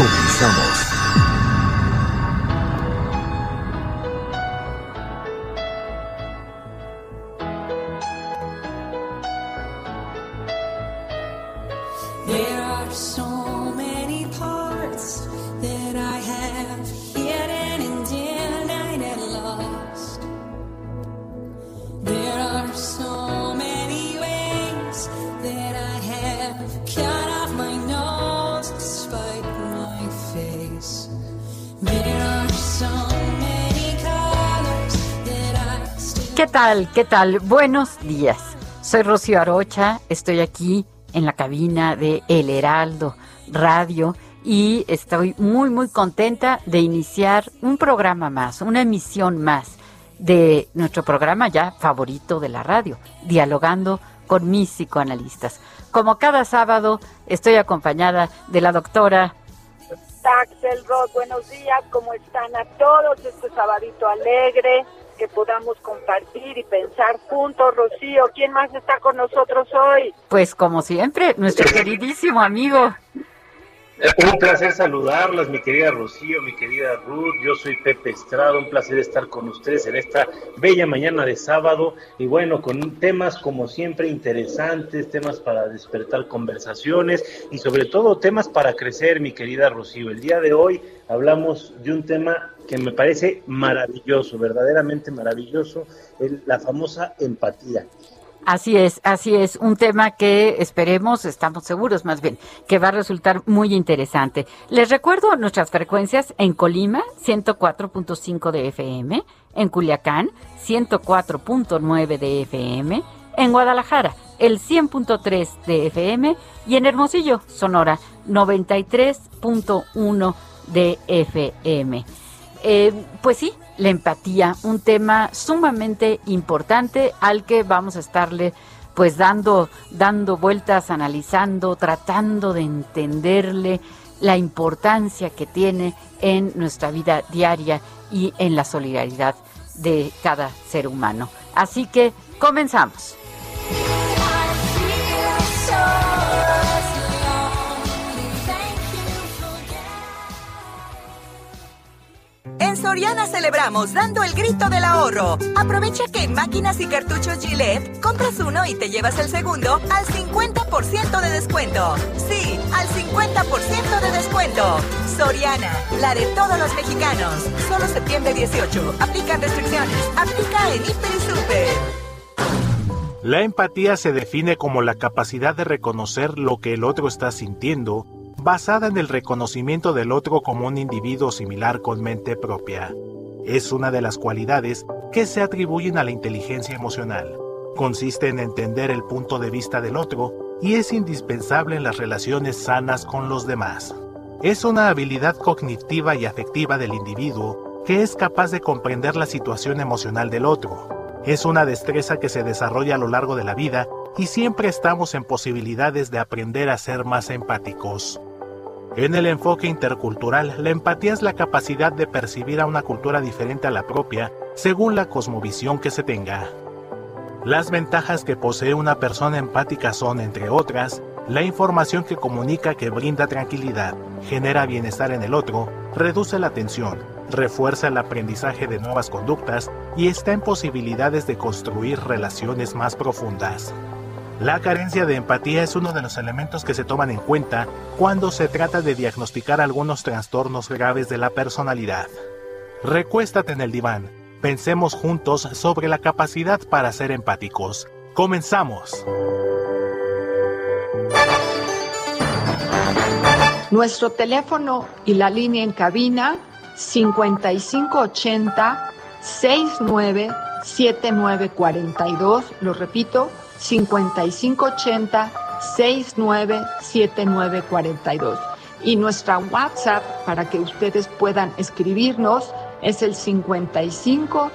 Comenzamos. ¿Qué tal? ¿Qué tal? Buenos días. Soy Rocío Arocha, estoy aquí en la cabina de El Heraldo Radio y estoy muy muy contenta de iniciar un programa más, una emisión más de nuestro programa ya favorito de la radio, dialogando con mis psicoanalistas. Como cada sábado estoy acompañada de la doctora Axelrod, buenos días, ¿cómo están a todos? Este sabadito alegre, que podamos compartir y pensar juntos. Rocío, ¿quién más está con nosotros hoy? Pues como siempre, nuestro queridísimo amigo Un placer saludarlas, mi querida Rocío, mi querida Ruth. Yo soy Pepe Estrada, un placer estar con ustedes en esta bella mañana de sábado. Y bueno, con temas como siempre interesantes, temas para despertar conversaciones y sobre todo temas para crecer, mi querida Rocío. El día de hoy hablamos de un tema que me parece maravilloso, verdaderamente maravilloso, la famosa empatía. Así es, así es, un tema que esperemos, estamos seguros más bien, que va a resultar muy interesante. Les recuerdo nuestras frecuencias en Colima, 104.5 de FM, en Culiacán, 104.9 de FM, en Guadalajara, el 100.3 de FM y en Hermosillo, Sonora, 93.1 de FM. Eh, pues sí, la empatía, un tema sumamente importante al que vamos a estarle pues dando, dando vueltas, analizando, tratando de entenderle la importancia que tiene en nuestra vida diaria y en la solidaridad de cada ser humano. Así que comenzamos. En Soriana celebramos dando el grito del ahorro. Aprovecha que en máquinas y cartuchos Gillette compras uno y te llevas el segundo al 50% de descuento. Sí, al 50% de descuento. Soriana, la de todos los mexicanos. Solo septiembre 18. Aplican restricciones. Aplica en Hiper y Super. La empatía se define como la capacidad de reconocer lo que el otro está sintiendo, basada en el reconocimiento del otro como un individuo similar con mente propia. Es una de las cualidades que se atribuyen a la inteligencia emocional. Consiste en entender el punto de vista del otro y es indispensable en las relaciones sanas con los demás. Es una habilidad cognitiva y afectiva del individuo que es capaz de comprender la situación emocional del otro, es una destreza que se desarrolla a lo largo de la vida y siempre estamos en posibilidades de aprender a ser más empáticos. En el enfoque intercultural, la empatía es la capacidad de percibir a una cultura diferente a la propia según la cosmovisión que se tenga. Las ventajas que posee una persona empática son, entre otras, la información que comunica que brinda tranquilidad, genera bienestar en el otro, reduce la tensión, refuerza el aprendizaje de nuevas conductas y está en posibilidades de construir relaciones más profundas. La carencia de empatía es uno de los elementos que se toman en cuenta cuando se trata de diagnosticar algunos trastornos graves de la personalidad. Recuéstate en el diván. Pensemos juntos sobre la capacidad para ser empáticos. Comenzamos. Nuestro teléfono y la línea en cabina 5580 697942, lo repito, 5580 697942. Y nuestra WhatsApp para que ustedes puedan escribirnos es el 55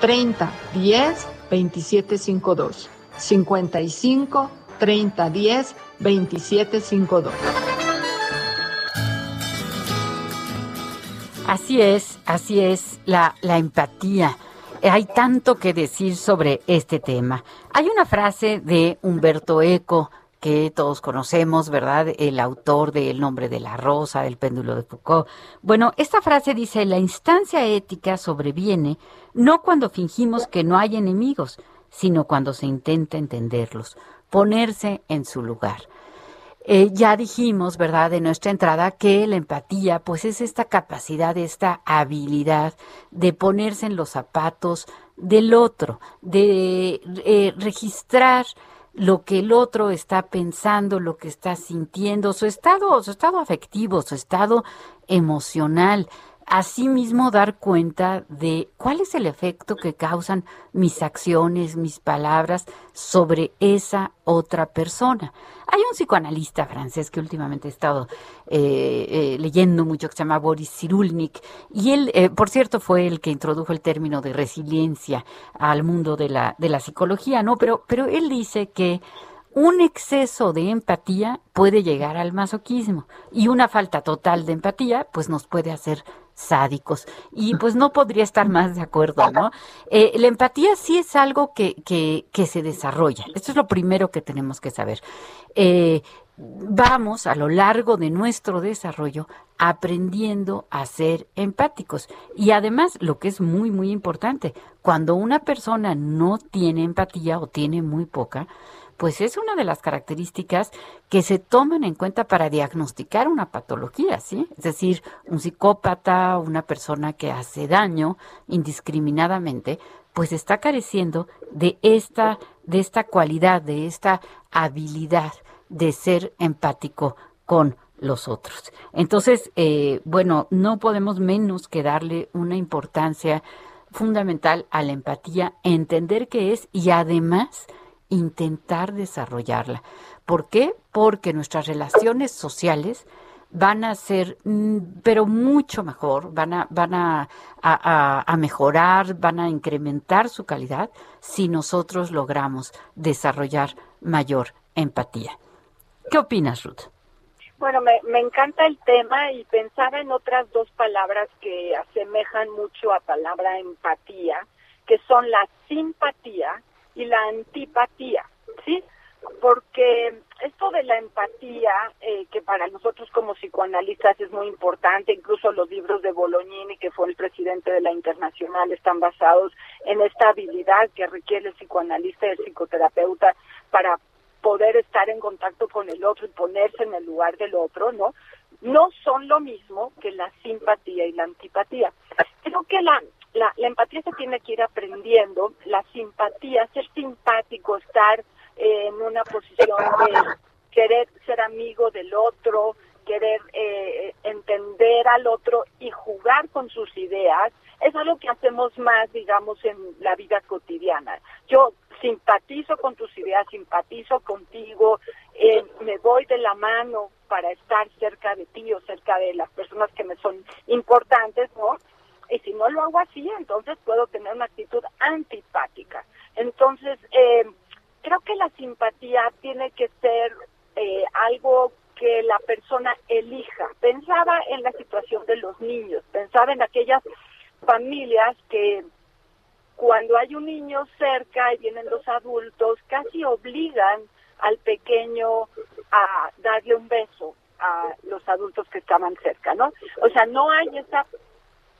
30 10 2752. 55 30 10 2752. Así es, así es la, la empatía. Hay tanto que decir sobre este tema. Hay una frase de Humberto Eco que todos conocemos, ¿verdad? El autor de El nombre de la rosa, El péndulo de Foucault. Bueno, esta frase dice, la instancia ética sobreviene no cuando fingimos que no hay enemigos, sino cuando se intenta entenderlos, ponerse en su lugar. Eh, ya dijimos, ¿verdad?, de nuestra entrada que la empatía, pues es esta capacidad, esta habilidad de ponerse en los zapatos del otro, de eh, registrar lo que el otro está pensando, lo que está sintiendo, su estado, su estado afectivo, su estado emocional, asimismo dar cuenta de cuál es el efecto que causan mis acciones, mis palabras sobre esa otra persona. Hay un psicoanalista francés que últimamente he estado eh, eh, leyendo mucho que se llama Boris Cyrulnik y él, eh, por cierto, fue el que introdujo el término de resiliencia al mundo de la, de la psicología, ¿no? Pero, pero él dice que un exceso de empatía puede llegar al masoquismo y una falta total de empatía pues nos puede hacer sádicos. Y pues no podría estar más de acuerdo, ¿no? Eh, la empatía sí es algo que, que, que, se desarrolla. Esto es lo primero que tenemos que saber. Eh, vamos a lo largo de nuestro desarrollo aprendiendo a ser empáticos. Y además, lo que es muy, muy importante, cuando una persona no tiene empatía o tiene muy poca, pues es una de las características que se toman en cuenta para diagnosticar una patología, ¿sí? Es decir, un psicópata, una persona que hace daño indiscriminadamente, pues está careciendo de esta, de esta cualidad, de esta habilidad de ser empático con los otros. Entonces, eh, bueno, no podemos menos que darle una importancia fundamental a la empatía, entender qué es y además intentar desarrollarla. ¿Por qué? Porque nuestras relaciones sociales van a ser, mm, pero mucho mejor, van a, van a, a, mejorar, van a incrementar su calidad si nosotros logramos desarrollar mayor empatía. ¿Qué opinas, Ruth? Bueno, me, me encanta el tema y pensaba en otras dos palabras que asemejan mucho a palabra empatía, que son la simpatía y la antipatía, ¿sí? Porque esto de la empatía, eh, que para nosotros como psicoanalistas es muy importante, incluso los libros de Bolognini, que fue el presidente de la Internacional, están basados en esta habilidad que requiere el psicoanalista y el psicoterapeuta para poder estar en contacto con el otro y ponerse en el lugar del otro, ¿no? No son lo mismo que la simpatía y la antipatía. Creo que la la, empatía se tiene que ir aprendiendo, la simpatía, ser simpático, estar en una posición de querer ser amigo del otro, querer eh, entender al otro y jugar con sus ideas, es algo que hacemos más, digamos, en la vida cotidiana. Yo simpatizo con tus ideas, simpatizo contigo, eh, me voy de la mano para estar cerca de ti o cerca de las personas que me son importantes, ¿no? Y si no lo hago así, entonces puedo tener una actitud antipática. Entonces, eh, creo que la simpatía tiene que ser eh, algo que la persona elija. Pensaba en la situación de los niños, pensaba en aquellas familias que cuando hay un niño cerca y vienen los adultos, casi obligan al pequeño a darle un beso a los adultos que estaban cerca, ¿no? O sea, no hay esa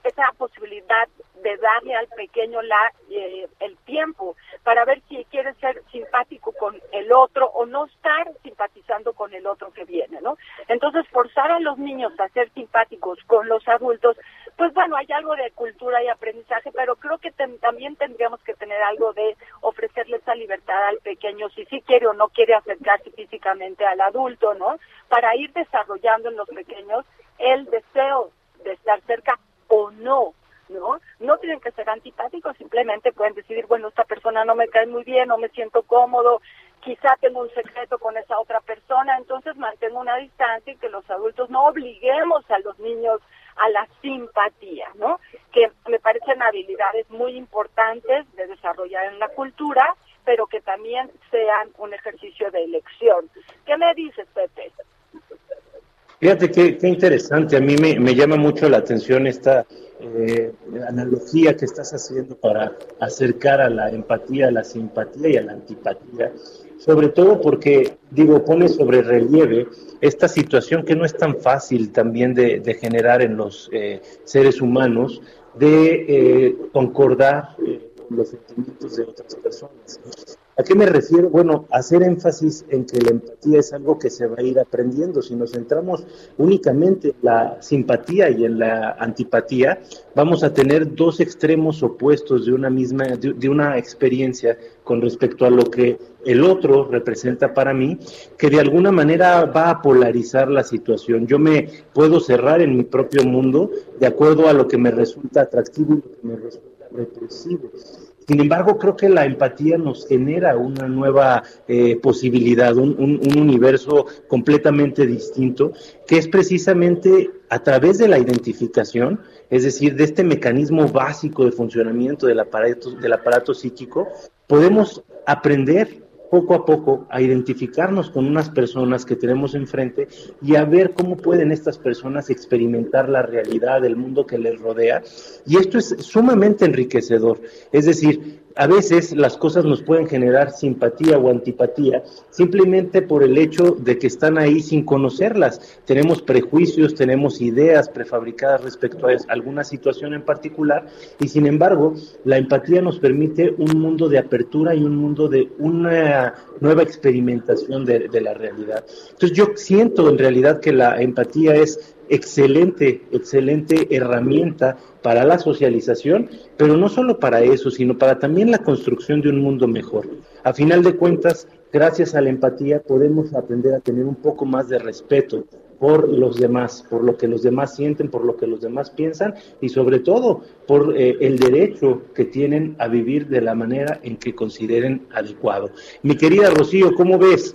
esa posibilidad de darle al pequeño la eh, el tiempo para ver si quiere ser simpático con el otro o no estar simpatizando con el otro que viene, ¿no? Entonces, forzar a los niños a ser simpáticos con los adultos, pues bueno, hay algo de cultura y aprendizaje, pero creo que también tendríamos que tener algo de ofrecerle esa libertad al pequeño, si sí quiere o no quiere acercarse físicamente al adulto, ¿no? Para ir desarrollando en los pequeños el deseo de estar cerca o no, ¿no? No tienen que ser antipáticos, simplemente pueden decidir, bueno, esta persona no me cae muy bien, no me siento cómodo, quizá tengo un secreto con esa otra persona, entonces mantengo una distancia y que los adultos no obliguemos a los niños a la simpatía, ¿no? Que me parecen habilidades muy importantes de desarrollar en la cultura, pero que también sean un ejercicio de elección. ¿Qué me dices, Pepe? Fíjate qué, qué interesante, a mí me, llama mucho la atención esta eh, analogía que estás haciendo para acercar a la empatía, a la simpatía y a la antipatía, sobre todo porque, digo, pone sobre relieve esta situación que no es tan fácil también de, generar en los eh, seres humanos, de eh, concordar eh, los sentimientos de otras personas. ¿A qué me refiero? Bueno, hacer énfasis en que la empatía es algo que se va a ir aprendiendo. Si nos centramos únicamente en la simpatía y en la antipatía, vamos a tener dos extremos opuestos de una misma, de, de una experiencia con respecto a lo que el otro representa para mí, que de alguna manera va a polarizar la situación. Yo me puedo cerrar en mi propio mundo de acuerdo a lo que me resulta atractivo y lo que me resulta repulsivo. Sin embargo, creo que la empatía nos genera una nueva eh, posibilidad, un, un, un, universo completamente distinto, que es precisamente a través de la identificación, es decir, de este mecanismo básico de funcionamiento del aparato, del aparato psíquico, podemos aprender poco a poco a identificarnos con unas personas que tenemos enfrente y a ver cómo pueden estas personas experimentar la realidad del mundo que les rodea. Y esto es sumamente enriquecedor. Es decir, a veces las cosas nos pueden generar simpatía o antipatía simplemente por el hecho de que están ahí sin conocerlas. Tenemos prejuicios, tenemos ideas prefabricadas respecto a alguna situación en particular y sin embargo la empatía nos permite un mundo de apertura y un mundo de una nueva experimentación de, la realidad. Entonces yo siento en realidad que la empatía es excelente, excelente herramienta para la socialización, pero no solo para eso, sino para también la construcción de un mundo mejor. A final de cuentas, gracias a la empatía podemos aprender a tener un poco más de respeto por los demás, por lo que los demás sienten, por lo que los demás piensan y sobre todo por eh, el derecho que tienen a vivir de la manera en que consideren adecuado. Mi querida Rocío, ¿cómo ves?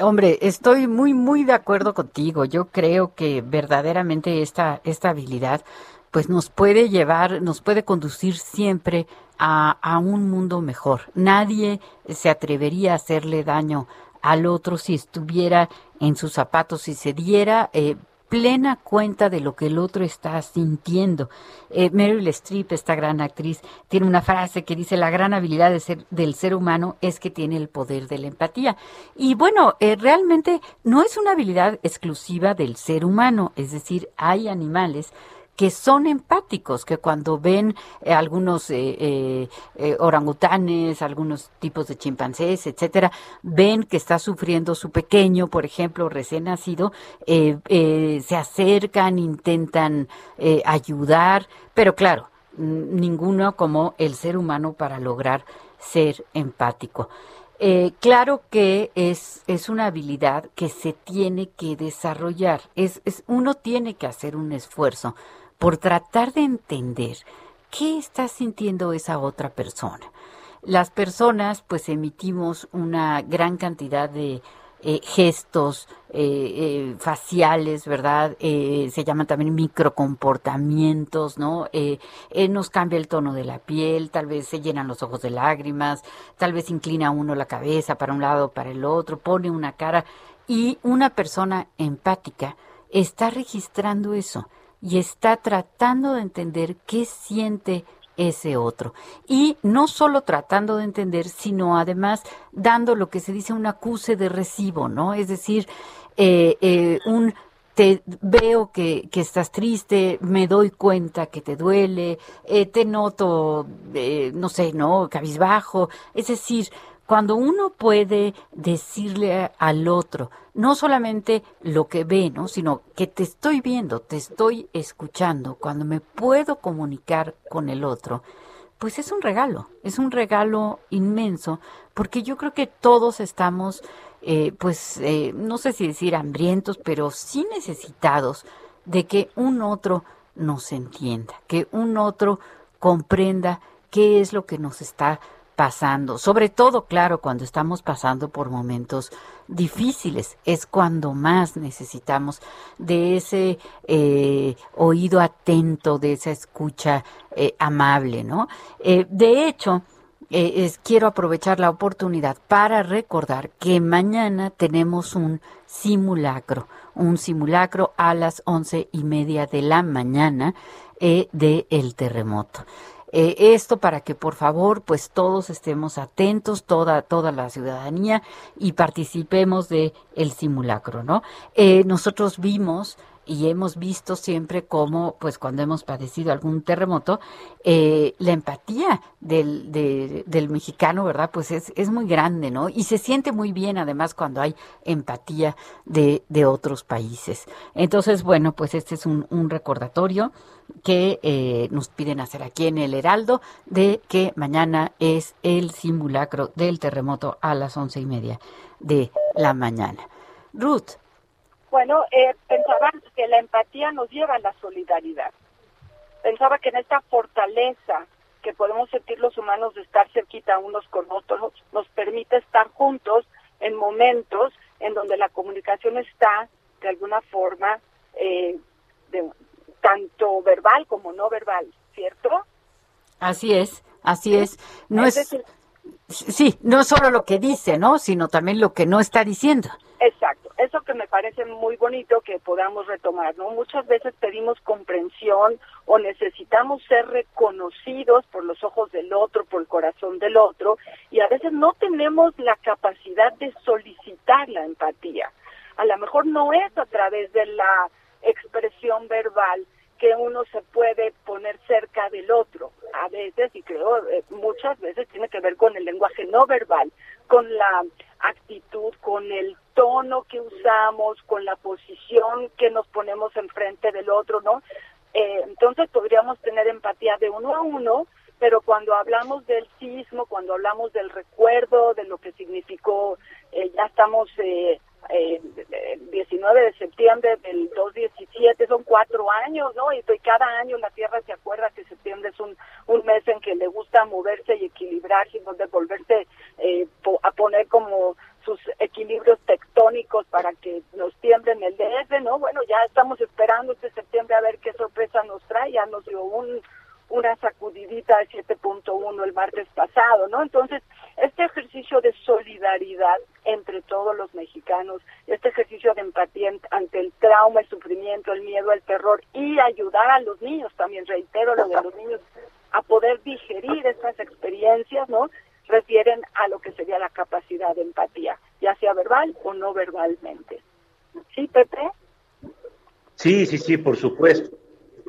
Hombre, estoy muy, muy de acuerdo contigo. Yo creo que verdaderamente esta, esta habilidad pues nos puede llevar, nos puede conducir siempre a, a un mundo mejor. Nadie se atrevería a hacerle daño al otro si estuviera en sus zapatos, si se diera eh, plena cuenta de lo que el otro está sintiendo. Eh, Meryl Streep, esta gran actriz, tiene una frase que dice, la gran habilidad ser, del ser humano es que tiene el poder de la empatía. Y bueno, eh, realmente no es una habilidad exclusiva del ser humano, es decir, hay animales que son empáticos, que cuando ven eh, algunos eh, eh, orangutanes, algunos tipos de chimpancés, etcétera, ven que está sufriendo su pequeño, por ejemplo, recién nacido, se acercan, intentan ayudar, pero claro, ninguno como el ser humano para lograr ser empático. Claro que es, es una habilidad que se tiene que desarrollar. Es, es, uno tiene que hacer un esfuerzo por tratar de entender qué está sintiendo esa otra persona. Las personas pues emitimos una gran cantidad de eh, gestos eh, eh, faciales, ¿verdad? Se llaman también microcomportamientos, ¿no? Nos cambia el tono de la piel, tal vez se llenan los ojos de lágrimas, tal vez inclina uno la cabeza para un lado, para el otro, pone una cara y una persona empática está registrando eso y está tratando de entender qué siente ese otro. Y no solo tratando de entender, sino además dando lo que se dice un acuse de recibo, ¿no? Es decir, eh, eh, un te veo que, que, estás triste, me doy cuenta que te duele, eh, te noto, eh, no sé, ¿no? Cabizbajo. Es decir, cuando uno puede decirle al otro, no solamente lo que ve, ¿no? Sino que te estoy viendo, te estoy escuchando, cuando me puedo comunicar con el otro, pues es un regalo, es un regalo inmenso, porque yo creo que todos estamos eh, pues eh, no sé si decir hambrientos, pero sí necesitados de que un otro nos entienda, que un otro comprenda qué es lo que nos está pasando. Sobre todo, claro, cuando estamos pasando por momentos difíciles, es cuando más necesitamos de ese eh, oído atento, de esa escucha amable, ¿no? de hecho, eh, es, quiero aprovechar la oportunidad para recordar que mañana tenemos un simulacro, un simulacro a las once y media de la mañana eh, de el terremoto. Eh, esto para que por favor pues todos estemos atentos, toda, toda la ciudadanía y participemos de el simulacro, ¿no? Eh, nosotros vimos y hemos visto siempre cómo, pues cuando hemos padecido algún terremoto, eh, la empatía del, del mexicano, ¿verdad? Pues es, es muy grande, ¿no? Y se siente muy bien además cuando hay empatía de, de otros países. Entonces, bueno, pues este es un, un recordatorio que eh, nos piden hacer aquí en el Heraldo de que mañana es el simulacro del terremoto a las once y media de la mañana. Ruth. Bueno, eh, pensaba que la empatía nos lleva a la solidaridad. Pensaba que en esta fortaleza que podemos sentir los humanos de estar cerquita unos con otros nos permite estar juntos en momentos en donde la comunicación está de alguna forma eh, de, tanto verbal como no verbal, ¿cierto? Así es, así es. No es, es sí, no solo lo que dice, ¿no? Sino también lo que no está diciendo. Exacto, eso que me parece muy bonito que podamos retomar, ¿no? Muchas veces pedimos comprensión o necesitamos ser reconocidos por los ojos del otro, por el corazón del otro, y a veces no tenemos la capacidad de solicitar la empatía. A lo mejor no es a través de la expresión verbal que uno se puede poner cerca del otro. A veces, y creo eh, muchas veces, tiene que ver con el lenguaje no verbal, con la actitud, con el tono que usamos, con la posición que nos ponemos enfrente del otro, ¿no? Eh, entonces podríamos tener empatía de uno a uno, pero cuando hablamos del sismo, cuando hablamos del recuerdo, de lo que significó, eh, ya estamos eh, 19 de septiembre del 2017, son cuatro años, ¿no? Y cada año la Tierra se acuerda que septiembre es un, un mes en que le gusta moverse y equilibrarse, y donde volverse eh, a poner como sus equilibrios tectónicos para que nos tiemblen el DF, ¿no? Bueno, ya estamos esperando este septiembre a ver qué sorpresa nos trae, ya nos dio un una sacudidita de 7.1 el martes pasado, ¿no? Entonces, este ejercicio de solidaridad entre todos los mexicanos, este ejercicio de empatía ante el trauma, el sufrimiento, el miedo, el terror y ayudar a los niños, también reitero lo de los niños, a poder digerir estas experiencias, ¿no? Refieren a lo que sería la capacidad de empatía, ya sea verbal o no verbalmente. ¿Sí, Pepe? Sí, sí, sí, por supuesto.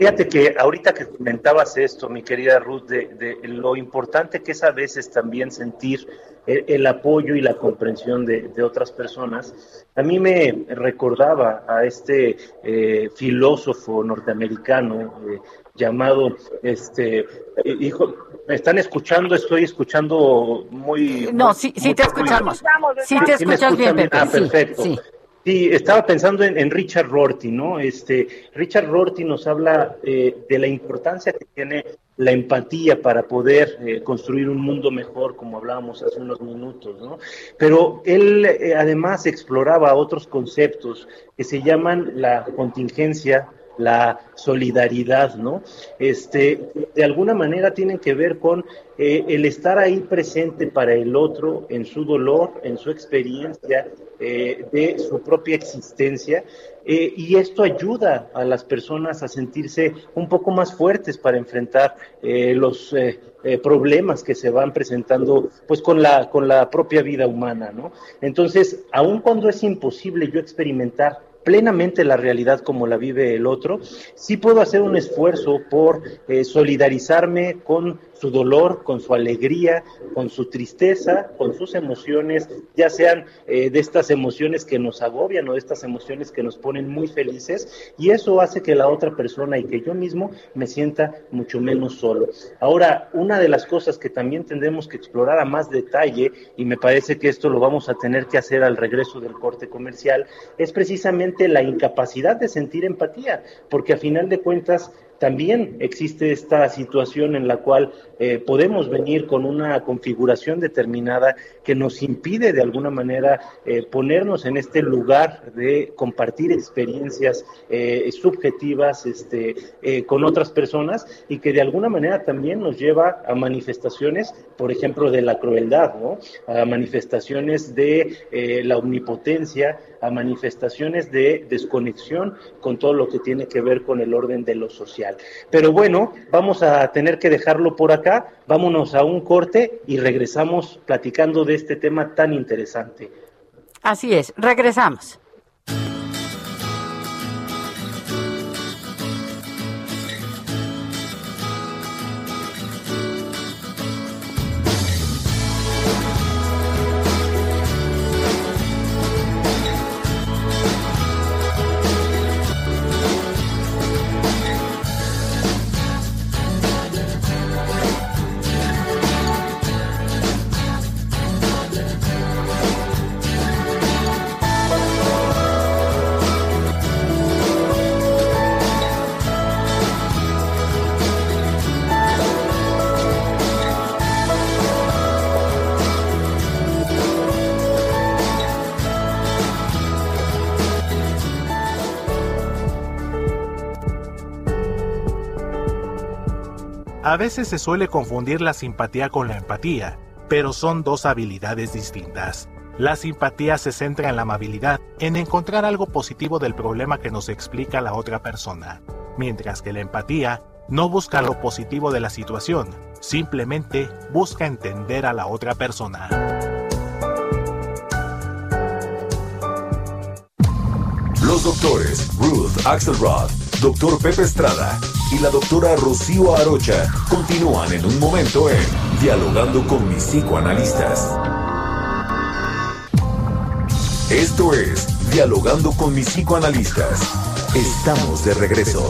Fíjate que ahorita que comentabas esto, mi querida Ruth, de, lo importante que es a veces también sentir el, apoyo y la comprensión de, otras personas, a mí me recordaba a este eh, filósofo norteamericano eh, llamado, este, hijo, ¿me están escuchando? Estoy escuchando muy... No, sí, sí te escuchamos. Sí te escuchas bien, Pepe. Ah, perfecto. Sí, estaba pensando en, Richard Rorty, ¿no? Este, Richard Rorty nos habla eh, de la importancia que tiene la empatía para poder eh, construir un mundo mejor, como hablábamos hace unos minutos, ¿no? Pero él eh, además exploraba otros conceptos que se llaman la contingencia, la solidaridad, ¿no? Este, de alguna manera tienen que ver con el estar ahí presente para el otro en su dolor, en su experiencia, eh, de su propia existencia eh, y esto ayuda a las personas a sentirse un poco más fuertes para enfrentar eh, los problemas que se van presentando pues con la con la propia vida humana no entonces aun cuando es imposible yo experimentar plenamente la realidad como la vive el otro, sí puedo hacer un esfuerzo por eh, solidarizarme con su dolor, con su alegría, con su tristeza, con sus emociones, ya sean eh, de estas emociones que nos agobian o de estas emociones que nos ponen muy felices, y eso hace que la otra persona y que yo mismo me sienta mucho menos solo. Ahora, una de las cosas que también tendremos que explorar a más detalle, y me parece que esto lo vamos a tener que hacer al regreso del corte comercial, es precisamente la incapacidad de sentir empatía, porque a final de cuentas también existe esta situación en la cual eh, podemos venir con una configuración determinada que nos impide de alguna manera eh, ponernos en este lugar de compartir experiencias eh, subjetivas este, con otras personas y que de alguna manera también nos lleva a manifestaciones, por ejemplo, de la crueldad, ¿no? a manifestaciones de la omnipotencia, a manifestaciones de desconexión con todo lo que tiene que ver con el orden de lo social. Pero bueno, vamos a tener que dejarlo por acá, vámonos a un corte y regresamos platicando de este tema tan interesante. Así es, regresamos. A veces se suele confundir la simpatía con la empatía, pero son dos habilidades distintas. La simpatía se centra en la amabilidad, en encontrar algo positivo del problema que nos explica la otra persona, mientras que la empatía no busca lo positivo de la situación, simplemente busca entender a la otra persona. Los doctores Ruth Axelrod, Dr. Pepe Estrada y la doctora Rocío Arocha continúan en un momento en Dialogando con mis psicoanalistas. Esto es Dialogando con mis psicoanalistas. Estamos de regreso.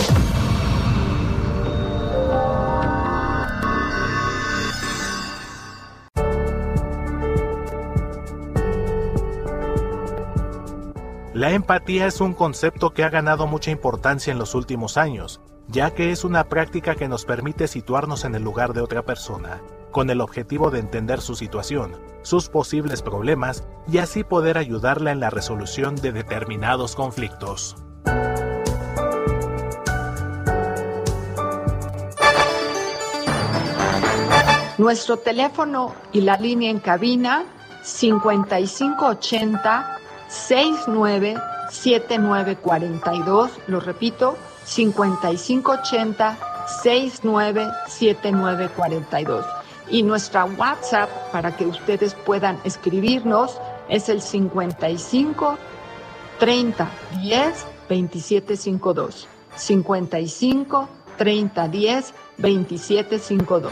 La empatía es un concepto que ha ganado mucha importancia en los últimos años, ya que es una práctica que nos permite situarnos en el lugar de otra persona, con el objetivo de entender su situación, sus posibles problemas y así poder ayudarla en la resolución de determinados conflictos. Nuestro teléfono y la línea en cabina 5580 697942, lo repito, 5580 697942. Y nuestra WhatsApp para que ustedes puedan escribirnos es el 55 30 10 2752. 55 30 10 2752.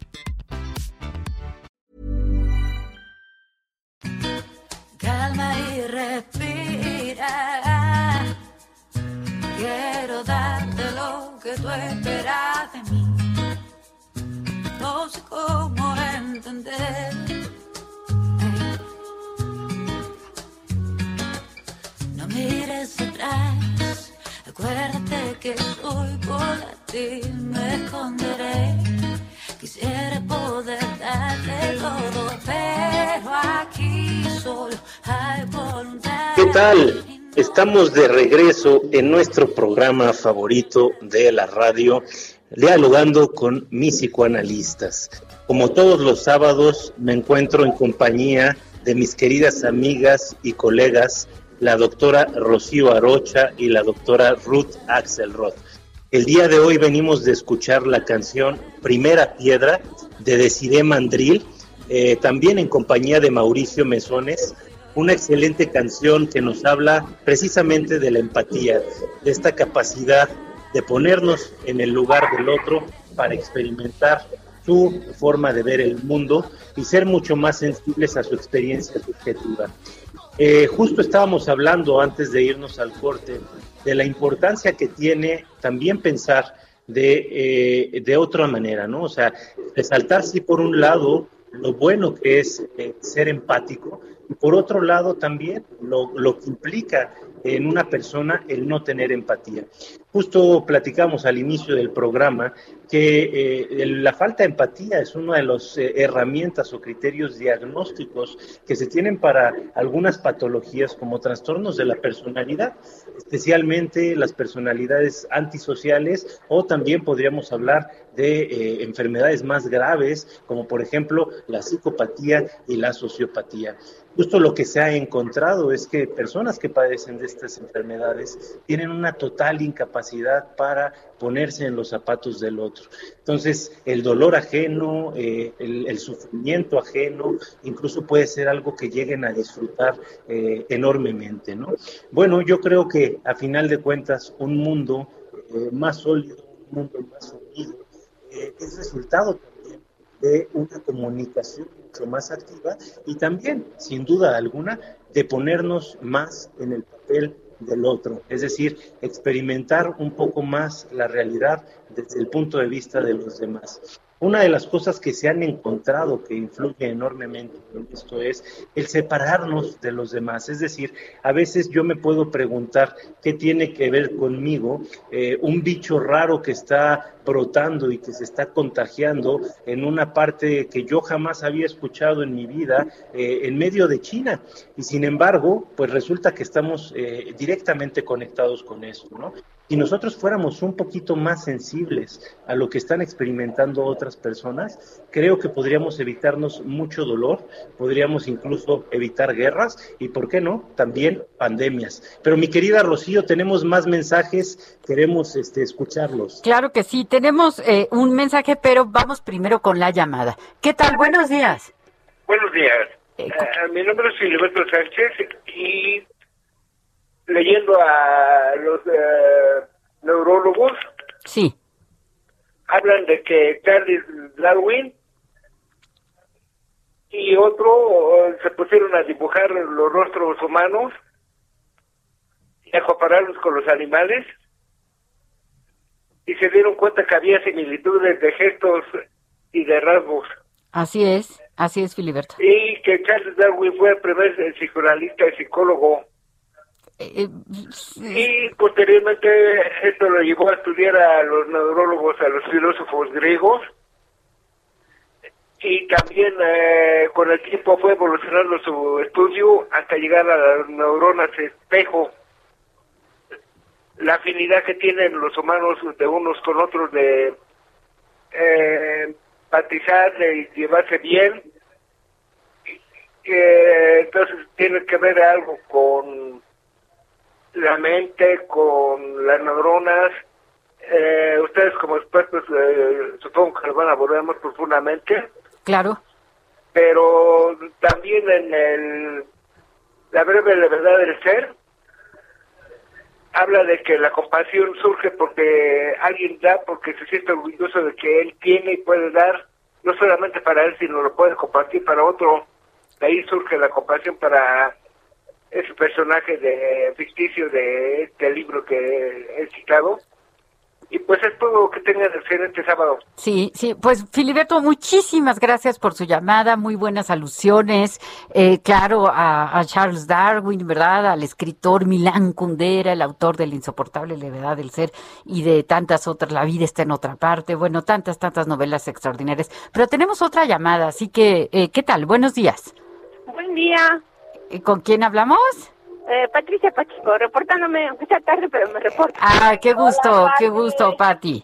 respira. Quiero darte lo que tú esperas de mí. No sé cómo entender. No mires atrás, acuérdate que soy por ti, me esconderé. Quisiera poder darte todo, pero aquí solo hay voluntad. ¿Qué tal? Estamos de regreso en nuestro programa favorito de la radio, dialogando con mis psicoanalistas. Como todos los sábados, me encuentro en compañía de mis queridas amigas y colegas, la doctora Rocío Arocha y la doctora Ruth Axelrod. El día de hoy venimos de escuchar la canción Primera Piedra de Desiree Mandril, eh, también en compañía de Mauricio Mesones, una excelente canción que nos habla precisamente de la empatía, de esta capacidad de ponernos en el lugar del otro para experimentar su forma de ver el mundo y ser mucho más sensibles a su experiencia subjetiva. Eh, justo estábamos hablando antes de irnos al corte de la importancia que tiene también pensar de, eh, de otra manera, ¿no? O sea, resaltar sí por un lado lo bueno que es eh, ser empático y por otro lado también lo, lo que implica en una persona el no tener empatía. Justo platicamos al inicio del programa que eh, la falta de empatía es una de las herramientas o criterios diagnósticos que se tienen para algunas patologías como trastornos de la personalidad, especialmente las personalidades antisociales o también podríamos hablar de eh, enfermedades más graves como por ejemplo la psicopatía y la sociopatía. Justo lo que se ha encontrado es que personas que padecen de estas enfermedades tienen una total incapacidad para ponerse en los zapatos del otro. Entonces, el dolor ajeno, eh, el, sufrimiento ajeno, incluso puede ser algo que lleguen a disfrutar eh, enormemente, ¿no? Bueno, yo creo que a final de cuentas, un mundo más sólido, un mundo más unido, es resultado también de una comunicación mucho más activa y también, sin duda alguna, de ponernos más en el papel del otro, es decir, experimentar un poco más la realidad desde el punto de vista de los demás. Una de las cosas que se han encontrado que influye enormemente en esto es el separarnos de los demás. Es decir, a veces yo me puedo preguntar qué tiene que ver conmigo eh, un bicho raro que está brotando y que se está contagiando en una parte que yo jamás había escuchado en mi vida eh, en medio de China. Y sin embargo, pues resulta que estamos eh, directamente conectados con eso, ¿no? Si nosotros fuéramos un poquito más sensibles a lo que están experimentando otras personas, creo que podríamos evitarnos mucho dolor, podríamos incluso evitar guerras y, ¿por qué no?, también pandemias. Pero mi querida Rocío, tenemos más mensajes, queremos este, escucharlos. Claro que sí, tenemos eh, un mensaje, pero vamos primero con la llamada. ¿Qué tal? Buenos días. Buenos días. Eh, uh, mi nombre es Filiberto Sánchez y leyendo a los eh, neurólogos, sí. Hablan de que Charles Darwin y otro se pusieron a dibujar los rostros humanos y a compararlos con los animales y se dieron cuenta que había similitudes de gestos y de rasgos. Así es, así es, Filiberto. Y que Charles Darwin fue el primer psicoanalista y psicólogo eh, y posteriormente esto lo llevó a estudiar a los neurólogos, a los filósofos griegos, y también eh, con el tiempo fue evolucionando su estudio hasta llegar a las neuronas espejo, la afinidad que tienen los humanos de unos con otros de eh, empatizar, de llevarse bien, eh, entonces tiene que ver algo con la mente, con las neuronas. Eh, ustedes como expertos eh, supongo que lo van a abordar más profundamente. Claro. Pero también en el la breve la verdad del ser habla de que la compasión surge porque alguien da porque se siente orgulloso de que él tiene y puede dar no solamente para él sino lo puede compartir para otro de ahí surge la compasión para ese personaje de ficticio de este libro que he citado Y pues espero que tengan excelente sábado. Sí, sí, pues Filiberto, muchísimas gracias por su llamada, muy buenas alusiones, eh, claro, a, a Charles Darwin, ¿verdad? Al escritor Milán Kundera, el autor de La insoportable levedad del ser y de tantas otras, La vida está en otra parte, bueno, tantas, tantas novelas extraordinarias. Pero tenemos otra llamada, así que, eh, ¿qué tal? Buenos días. Buen día, Eh, ¿Con quién hablamos? eh, Patricia Pacheco, reportándome, aunque sea tarde, pero me reporto. Ah, qué gusto, Hola, qué gusto, Pati.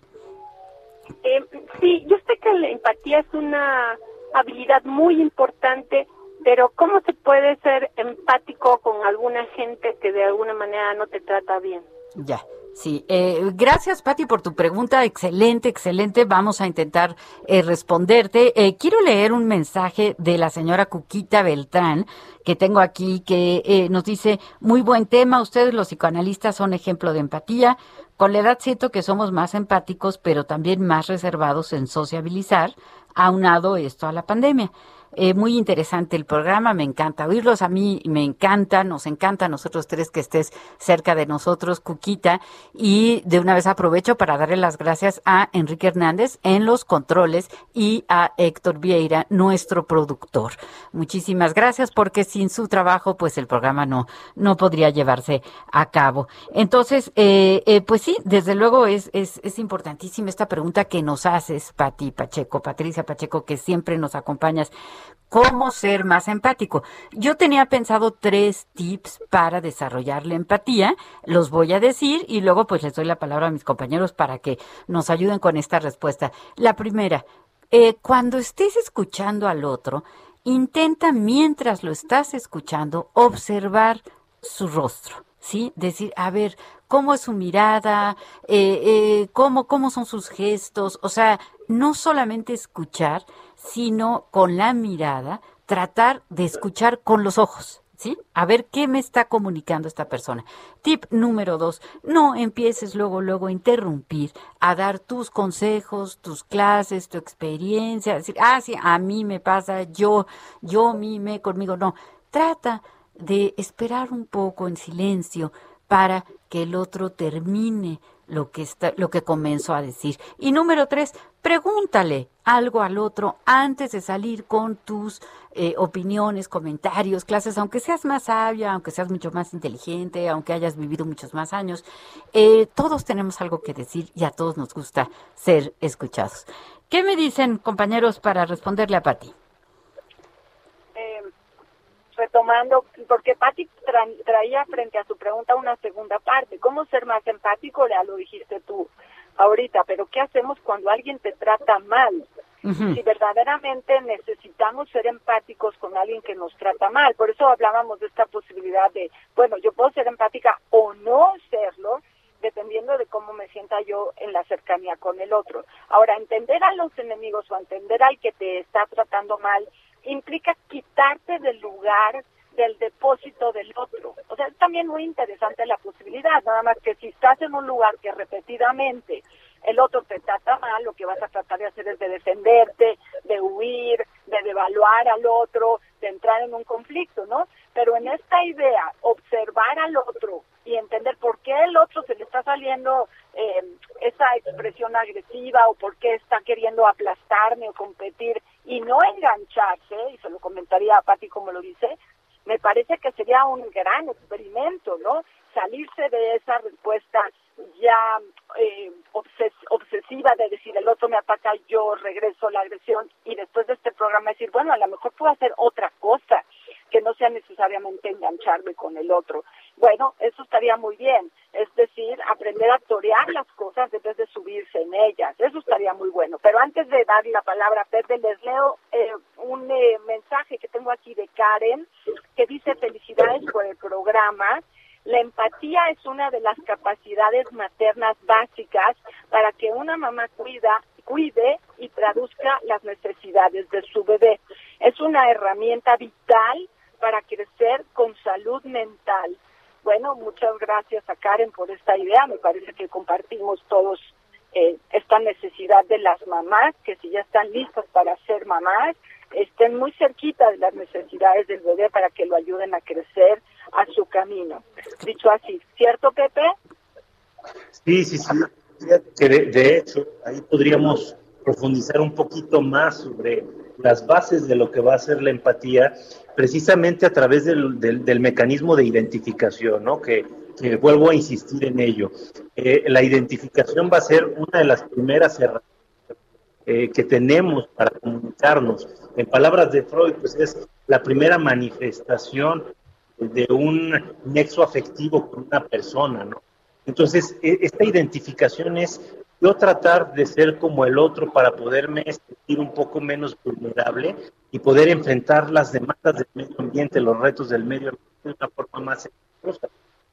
Eh, sí, yo sé que la empatía es una habilidad muy importante, pero ¿cómo se puede ser empático con alguna gente que de alguna manera no te trata bien? Ya, sí. Eh, gracias, Pati, por tu pregunta. Excelente, excelente. Vamos a intentar eh, responderte. Eh, quiero leer un mensaje de la señora Cuquita Beltrán que tengo aquí, que eh, nos dice, muy buen tema, ustedes los psicoanalistas son ejemplo de empatía. Con la edad siento que somos más empáticos, pero también más reservados en sociabilizar, aunado esto a la pandemia. Eh, muy interesante el programa, me encanta oírlos, a mí me encanta, nos encanta a nosotros tres que estés cerca de nosotros, Cuquita, y de una vez aprovecho para darle las gracias a Enrique Hernández en los controles y a Héctor Vieira, nuestro productor. Muchísimas gracias porque sin su trabajo, pues el programa no, no podría llevarse a cabo. Entonces, eh, eh, pues sí, desde luego es, es, es importantísima esta pregunta que nos haces, Pati Pacheco, Patricia Pacheco, que siempre nos acompañas. ¿Cómo ser más empático? Yo tenía pensado tres tips para desarrollar la empatía, los voy a decir y luego pues les doy la palabra a mis compañeros para que nos ayuden con esta respuesta. La primera, eh, cuando estés escuchando al otro, intenta mientras lo estás escuchando observar su rostro. ¿Sí? Decir, a ver, cómo es su mirada, eh, eh, cómo, cómo son sus gestos, o sea, no solamente escuchar, sino con la mirada, tratar de escuchar con los ojos. ¿Sí? A ver qué me está comunicando esta persona. Tip número dos, no empieces luego, luego a interrumpir, a dar tus consejos, tus clases, tu experiencia, decir, ah, sí, a mí me pasa, yo, yo, mime conmigo. No, trata de esperar un poco en silencio para que el otro termine lo que está, lo que comenzó a decir. Y número tres, pregúntale algo al otro antes de salir con tus eh, opiniones, comentarios, clases, aunque seas más sabia, aunque seas mucho más inteligente, aunque hayas vivido muchos más años, eh, todos tenemos algo que decir y a todos nos gusta ser escuchados. ¿Qué me dicen, compañeros, para responderle a Pati? Retomando, porque Patti tra- traía frente a su pregunta una segunda parte, ¿cómo ser más empático? Ya lo dijiste tú ahorita, pero ¿qué hacemos cuando alguien te trata mal? Si verdaderamente necesitamos ser empáticos con alguien que nos trata mal, por eso hablábamos de esta posibilidad de, bueno, yo puedo ser empática o no serlo, dependiendo de cómo me sienta yo en la cercanía con el otro. Ahora, entender a los enemigos o entender al que te está tratando mal implica quitarte del lugar del depósito del otro. O sea, es también muy interesante la posibilidad, nada más que si estás en un lugar que repetidamente el otro te trata mal, lo que vas a tratar de hacer es de defenderte, de huir, de devaluar al otro, de entrar en un conflicto, ¿no? Pero en esta idea, observar al otro y entender por qué el otro se le está saliendo eh, esa expresión agresiva o por qué está queriendo aplastarme o competir y no engancharse, y se lo comentaría a Patti como lo dice, me parece que sería un gran experimento, ¿no? Salirse de esa respuesta ya eh, obses- obsesiva de decir el otro me ataca, yo regreso la agresión y después de este programa decir, bueno, a lo mejor puedo hacer otra cosa que no sea necesariamente engancharme con el otro. Bueno, eso estaría muy bien, aprender a torear las cosas en vez de subirse en ellas, eso estaría muy bueno. Pero antes de dar la palabra a Pepe, les leo eh, un eh, mensaje que tengo aquí de Karen, que dice felicidades por el programa. La empatía es una de las capacidades maternas básicas para que una mamá cuida, cuide y traduzca las necesidades de su bebé. Es una herramienta vital para crecer con salud mental. Bueno, muchas gracias a Karen por esta idea. Me parece que compartimos todos eh, esta necesidad de las mamás, que si ya están listas para ser mamás, estén muy cerquita de las necesidades del bebé para que lo ayuden a crecer a su camino. Dicho así, ¿cierto, Pepe? Sí, sí, sí. que de hecho ahí podríamos profundizar un poquito más sobre las bases de lo que va a ser la empatía, precisamente a través del, del- del mecanismo de identificación, ¿no? Que, que vuelvo a insistir en ello. Eh, la identificación va a ser una de las primeras herramientas eh, que tenemos para comunicarnos. En palabras de Freud, pues es la primera manifestación de un nexo afectivo con una persona, ¿no? Entonces, e- esta identificación es yo tratar de ser como el otro para poderme sentir un poco menos vulnerable y poder enfrentar las demandas del medio ambiente, los retos del medio ambiente de una forma más exitosa.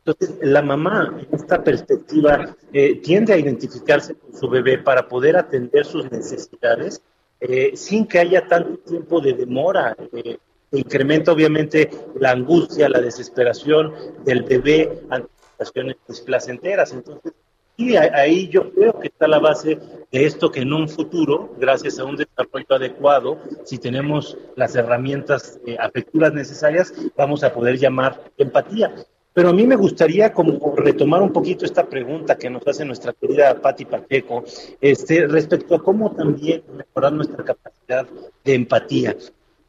Entonces, la mamá, en esta perspectiva, eh, tiende a identificarse con su bebé para poder atender sus necesidades eh, sin que haya tanto tiempo de demora. eh, incrementa obviamente la angustia, la desesperación del bebé ante situaciones displacenteras. Entonces, y ahí yo creo que está la base de esto que en un futuro, gracias a un desarrollo adecuado, si tenemos las herramientas eh, afectivas necesarias, vamos a poder llamar empatía. Pero a mí me gustaría como retomar un poquito esta pregunta que nos hace nuestra querida Patti Pacheco, este, respecto a cómo también mejorar nuestra capacidad de empatía.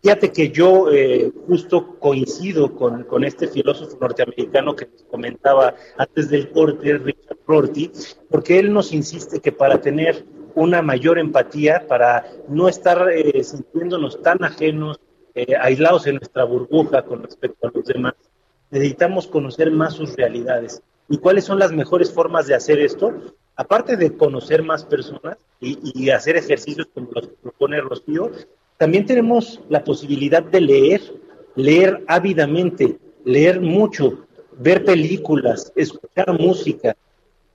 Fíjate que yo eh, justo coincido con, con este filósofo norteamericano que nos comentaba antes del corte, Richard Rorty, porque él nos insiste que para tener una mayor empatía, para no estar eh, sintiéndonos tan ajenos, eh, aislados en nuestra burbuja con respecto a los demás, necesitamos conocer más sus realidades. ¿Y cuáles son las mejores formas de hacer esto? Aparte de conocer más personas y, y hacer ejercicios como los que propone Rocío, también tenemos la posibilidad de leer, leer ávidamente, leer mucho, ver películas, escuchar música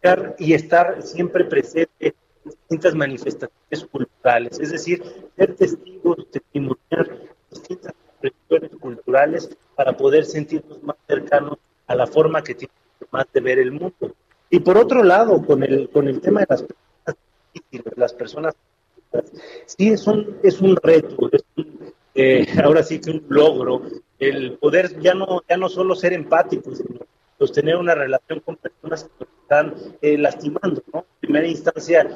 escuchar y estar siempre presente en distintas manifestaciones culturales, es decir, ser testigos, testimoniar distintas expresiones culturales para poder sentirnos más cercanos a la forma que tiene más de ver el mundo. Y por otro lado, con el, con el tema de las personas difíciles, las personas sí es un, es un reto, es un, eh, ahora sí que un logro, el poder ya no, ya no solo ser empáticos, sino sostener una relación con personas que nos están eh, lastimando, ¿no? En primera instancia,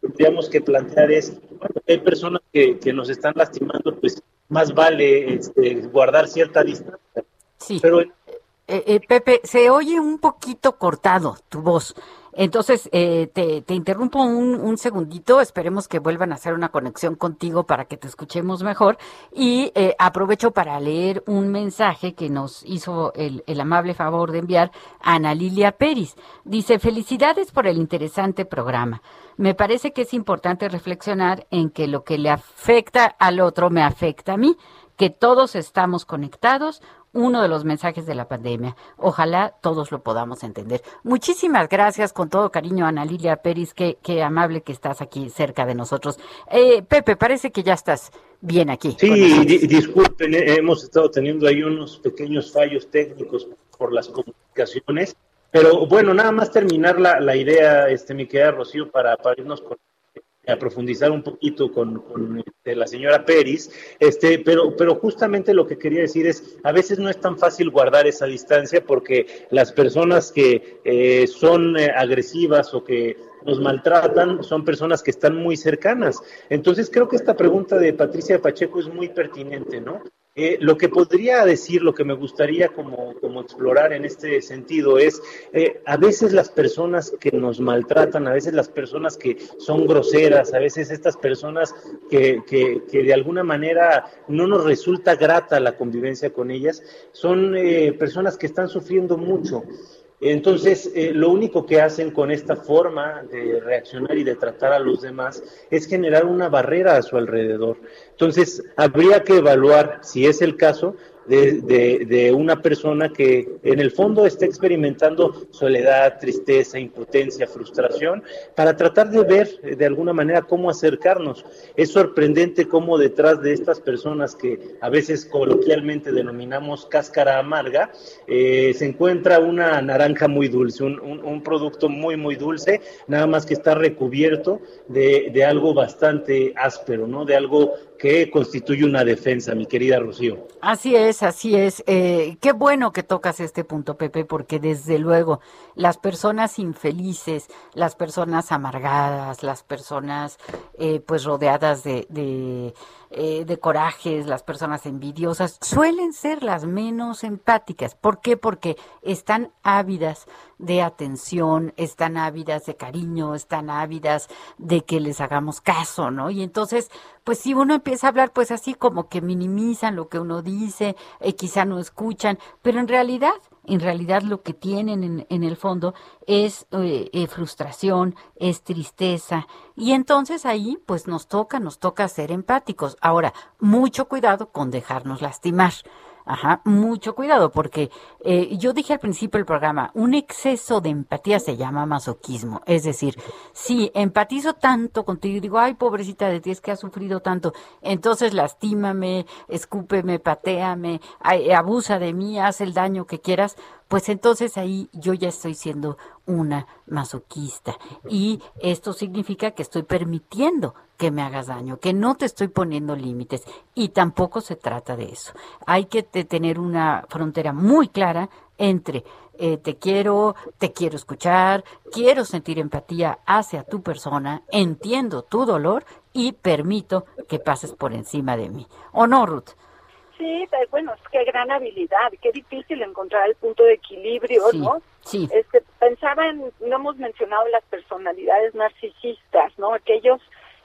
tendríamos que plantear es, bueno, hay personas que, que nos están lastimando, pues más vale este, guardar cierta distancia. Sí. Pero Eh, eh, Pepe, se oye un poquito cortado tu voz. Entonces, eh, te, te interrumpo un, un segundito. Esperemos que vuelvan a hacer una conexión contigo para que te escuchemos mejor. Y eh, aprovecho para leer un mensaje que nos hizo el, el amable favor de enviar Ana Lilia Peris. Dice, felicidades por el interesante programa. Me parece que es importante reflexionar en que lo que le afecta al otro me afecta a mí, que todos estamos conectados, uno de los mensajes de la pandemia. Ojalá todos lo podamos entender. Muchísimas gracias con todo cariño, Ana Lilia Pérez, qué, qué amable que estás aquí cerca de nosotros. Eh, Pepe, parece que ya estás bien aquí. Sí, di- disculpen, eh, hemos estado teniendo ahí unos pequeños fallos técnicos por las comunicaciones, pero bueno, nada más terminar la, la idea, este, mi querida Rocío, para, para irnos con, a profundizar un poquito con, con, este, la señora Peris, este, pero, pero justamente lo que quería decir es, a veces no es tan fácil guardar esa distancia porque las personas que eh, son eh, agresivas o que nos maltratan son personas que están muy cercanas. Entonces creo que esta pregunta de Patricia Pacheco es muy pertinente, ¿no? Eh, lo que podría decir, lo que me gustaría como, como explorar en este sentido es, eh, a veces las personas que nos maltratan, a veces las personas que son groseras, a veces estas personas que, que, que de alguna manera no nos resulta grata la convivencia con ellas, son eh, personas que están sufriendo mucho. Entonces, eh, lo único que hacen con esta forma de reaccionar y de tratar a los demás es generar una barrera a su alrededor. Entonces, habría que evaluar, si es el caso, de, de, una persona que en el fondo está experimentando soledad, tristeza, impotencia, frustración, para tratar de ver eh, de alguna manera cómo acercarnos. Es sorprendente cómo detrás de estas personas que a veces coloquialmente denominamos cáscara amarga, eh, se encuentra una naranja muy dulce, un, un- un producto muy, muy dulce, nada más que está recubierto de, de algo bastante áspero, ¿no? De algo que constituye una defensa, mi querida Rocío. Así es, así es. Eh, qué bueno que tocas este punto, Pepe, porque desde luego las personas infelices, las personas amargadas, las personas eh, pues rodeadas de, de, eh, de corajes, las personas envidiosas, suelen ser las menos empáticas. ¿Por qué? Porque están ávidas de atención, están ávidas de cariño, están ávidas de que les hagamos caso, ¿no? Y entonces, pues si uno empieza a hablar, pues así como que minimizan lo que uno dice, eh, quizá no escuchan, pero en realidad, en realidad lo que tienen en, en el fondo es eh, eh, frustración, es tristeza, y entonces ahí, pues nos toca, nos toca ser empáticos. Ahora, mucho cuidado con dejarnos lastimar. Ajá, mucho cuidado, porque eh, yo dije al principio del programa, un exceso de empatía se llama masoquismo. Es decir, si empatizo tanto contigo y digo, ay, pobrecita de ti, es que has sufrido tanto, entonces lastímame, escúpeme, pateame, abusa de mí, haz el daño que quieras, pues entonces ahí yo ya estoy siendo una masoquista. Y esto significa que estoy permitiendo que me hagas daño, que no te estoy poniendo límites. Y tampoco se trata de eso. Hay que te- tener una frontera muy clara entre eh, te quiero, te quiero escuchar, quiero sentir empatía hacia tu persona, entiendo tu dolor y permito que pases por encima de mí. ¿O no, Ruth? Sí, bueno, es que gran habilidad, qué difícil encontrar el punto de equilibrio, Sí, ¿no? sí. Este, pensaba en, no hemos mencionado las personalidades narcisistas, ¿no? Aquellos,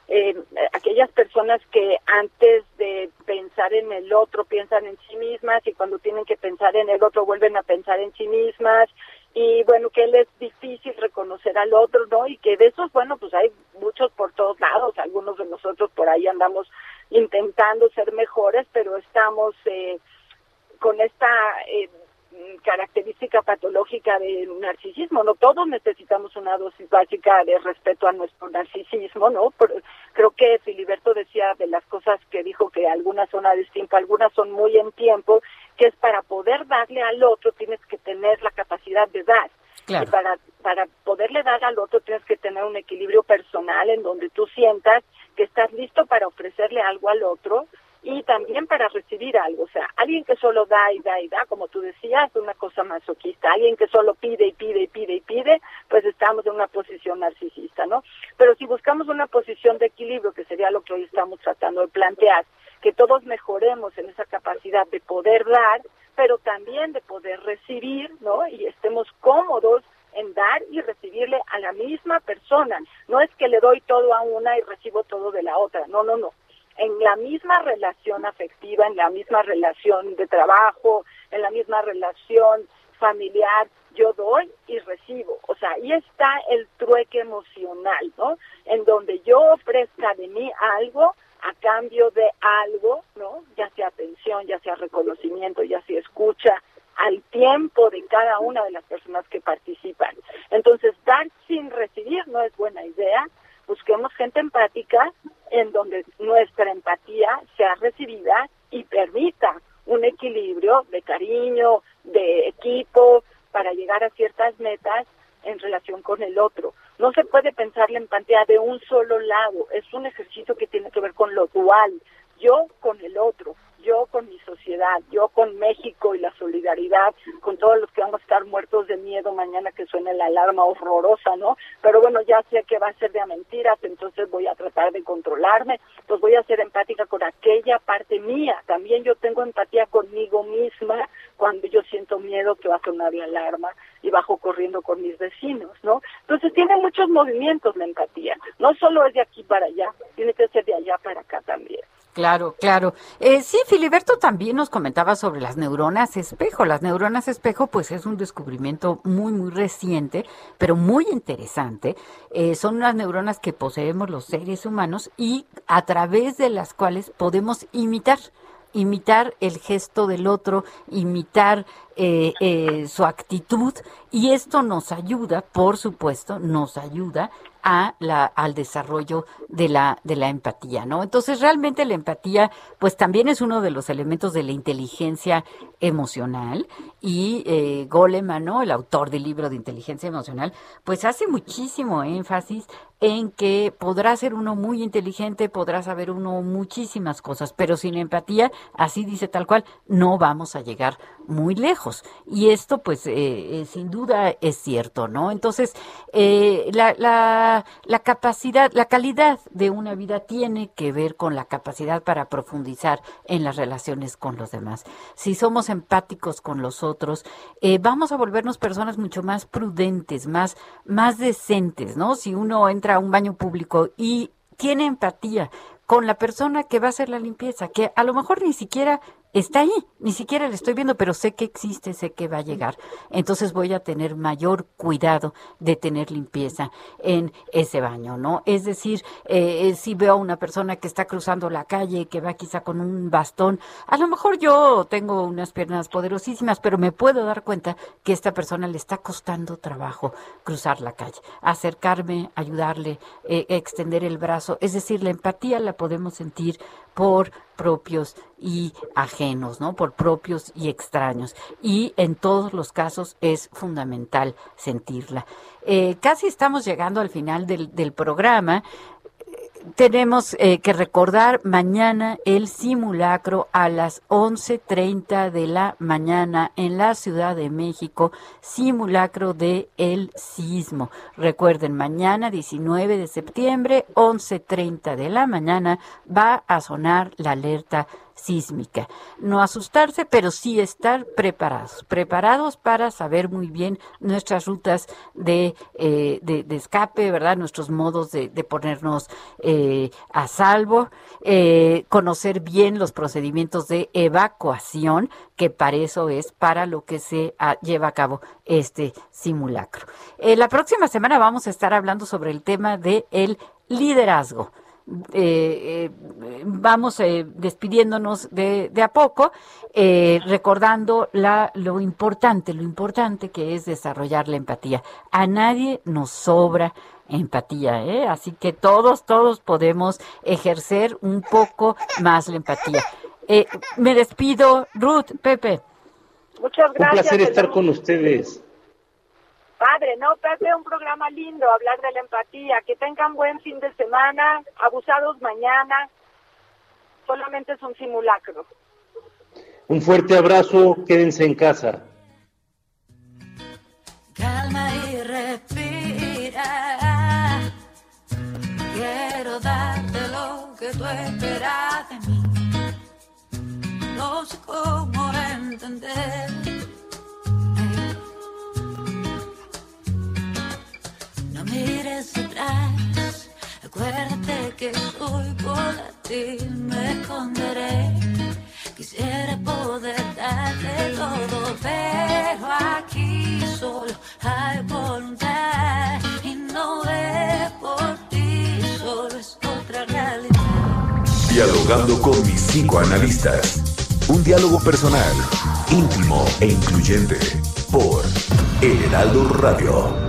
eh, aquellas personas que antes de pensar en el otro piensan en sí mismas y cuando tienen que pensar en el otro vuelven a pensar en sí mismas y bueno, que les es difícil reconocer al otro, ¿no? Y que de esos, bueno, pues hay muchos por todos lados, algunos de nosotros por ahí andamos intentando ser mejores, pero estamos eh, con esta eh, característica patológica de narcisismo, ¿no? Todos necesitamos una dosis básica de respeto a nuestro narcisismo, ¿no? Por- creo que Filiberto decía de las cosas que dijo que algunas son a destiempo, algunas son muy en tiempo, que es para poder darle al otro tienes que tener la capacidad de dar. Claro. Y para, para poderle dar al otro tienes que tener un equilibrio personal en donde tú sientas que estás listo para ofrecerle algo al otro y también para recibir algo. O sea, alguien que solo da y da y da, como tú decías, una cosa masoquista. Alguien que solo pide y pide y pide y pide, pues estamos en una posición narcisista, ¿no? Pero si buscamos una posición de equilibrio, que sería lo que hoy estamos tratando de plantear, que todos mejoremos en esa capacidad de poder dar, pero también de poder recibir, ¿no? Y estemos cómodos en dar y recibirle a la misma persona. No es que le doy todo a una y recibo todo de la otra. No, no, no. En la misma relación afectiva, en la misma relación de trabajo, en la misma relación familiar, yo doy y recibo. O sea, ahí está el trueque emocional, ¿no? En donde yo ofrezca de mí algo a cambio de algo, ¿no? Ya sea atención, ya sea reconocimiento, ya sea escucha, al tiempo de cada una de las personas que participan. Entonces, dar sin recibir no es buena idea. Busquemos gente empática en donde nuestra empatía sea recibida y permita un equilibrio de cariño, de equipo, para llegar a ciertas metas en relación con el otro. No se puede pensar la empatía de un solo lado, es un ejercicio que tiene que ver con lo dual, yo con el otro, yo con mi sociedad, yo con México y la solidaridad, con todos los que vamos a estar muertos de miedo mañana que suene la alarma horrorosa, ¿no? Pero bueno, ya sé que va a ser de mentiras, entonces voy a tratar de controlarme, pues voy a ser empática con aquella parte mía. También yo tengo empatía conmigo misma cuando yo siento miedo que va a sonar la alarma y bajo corriendo con mis vecinos, ¿no? Entonces tiene muchos movimientos la empatía, no solo es de aquí para allá, tiene que ser de allá para acá también. Claro, claro. Eh, sí, Filiberto también nos comentaba sobre las neuronas espejo. Las neuronas espejo, pues es un descubrimiento muy, muy reciente, pero muy interesante. Eh, son unas neuronas que poseemos los seres humanos y a través de las cuales podemos imitar imitar el gesto del otro, imitar eh, eh, su actitud y esto nos ayuda, por supuesto, nos ayuda a la, al desarrollo de la, de la empatía, ¿no? Entonces, realmente la empatía, pues también es uno de los elementos de la inteligencia emocional y eh, Goleman, ¿no? El autor del libro de inteligencia emocional, pues hace muchísimo énfasis en que podrá ser uno muy inteligente, podrá saber uno muchísimas cosas, pero sin empatía, así dice tal cual, no vamos a llegar muy lejos. Y esto, pues, eh, eh, sin duda es cierto, ¿no? Entonces, eh, la, la, capacidad, la calidad de una vida tiene que ver con la capacidad para profundizar en las relaciones con los demás. Si somos empáticos con los otros, vamos a volvernos personas mucho más prudentes, más, más decentes, ¿no? Si uno entra a un baño público y tiene empatía con la persona que va a hacer la limpieza, que a lo mejor ni siquiera está ahí, ni siquiera le estoy viendo, pero sé que existe, sé que va a llegar. Entonces voy a tener mayor cuidado de tener limpieza en ese baño, ¿no? Es decir, eh, si veo a una persona que está cruzando la calle, que va quizá con un bastón, a lo mejor yo tengo unas piernas poderosísimas, pero me puedo dar cuenta que esta persona le está costando trabajo cruzar la calle, acercarme, ayudarle, eh, extender el brazo. Es decir, la empatía la podemos sentir por propios y ajenos, ¿no? Por propios y extraños. Y en todos los casos es fundamental sentirla. Eh, casi estamos llegando al final del, del programa tenemos eh, que recordar mañana el simulacro a las 11.30 de la mañana en la Ciudad de México, simulacro de el sismo. Recuerden, mañana 19 de septiembre, 11.30 de la mañana, va a sonar la alerta sísmica. No asustarse, pero sí estar preparados, preparados para saber muy bien nuestras rutas de, eh, de, escape, ¿verdad? Nuestros modos de, de ponernos eh, a salvo, eh, conocer bien los procedimientos de evacuación, que para eso es para lo que se ah, lleva a cabo este simulacro. La próxima semana vamos a estar hablando sobre el tema de el liderazgo eh, eh, vamos eh, despidiéndonos de, de, a poco, eh, recordando la, lo importante, lo importante que es desarrollar la empatía. A nadie nos sobra empatía, ¿eh? así que todos, todos podemos ejercer un poco más la empatía. Eh, me despido, Ruth, Pepe. Muchas gracias. Un placer estar con ustedes. Padre, no, Pepe, un programa lindo, hablar de la empatía. Que tengan buen fin de semana, abusados mañana. Solamente es un simulacro. Un fuerte abrazo, quédense en casa. Calma y respira. Quiero darte lo que tú esperas de mí. No sé cómo entender. Acuérdate que hoy por ti me esconderé. Quisiera poder darte todo, pero aquí solo hay voluntad y no es por ti, solo es otra realidad. Dialogando con mis psicoanalistas. Un diálogo personal, íntimo e incluyente. Por El Heraldo Radio.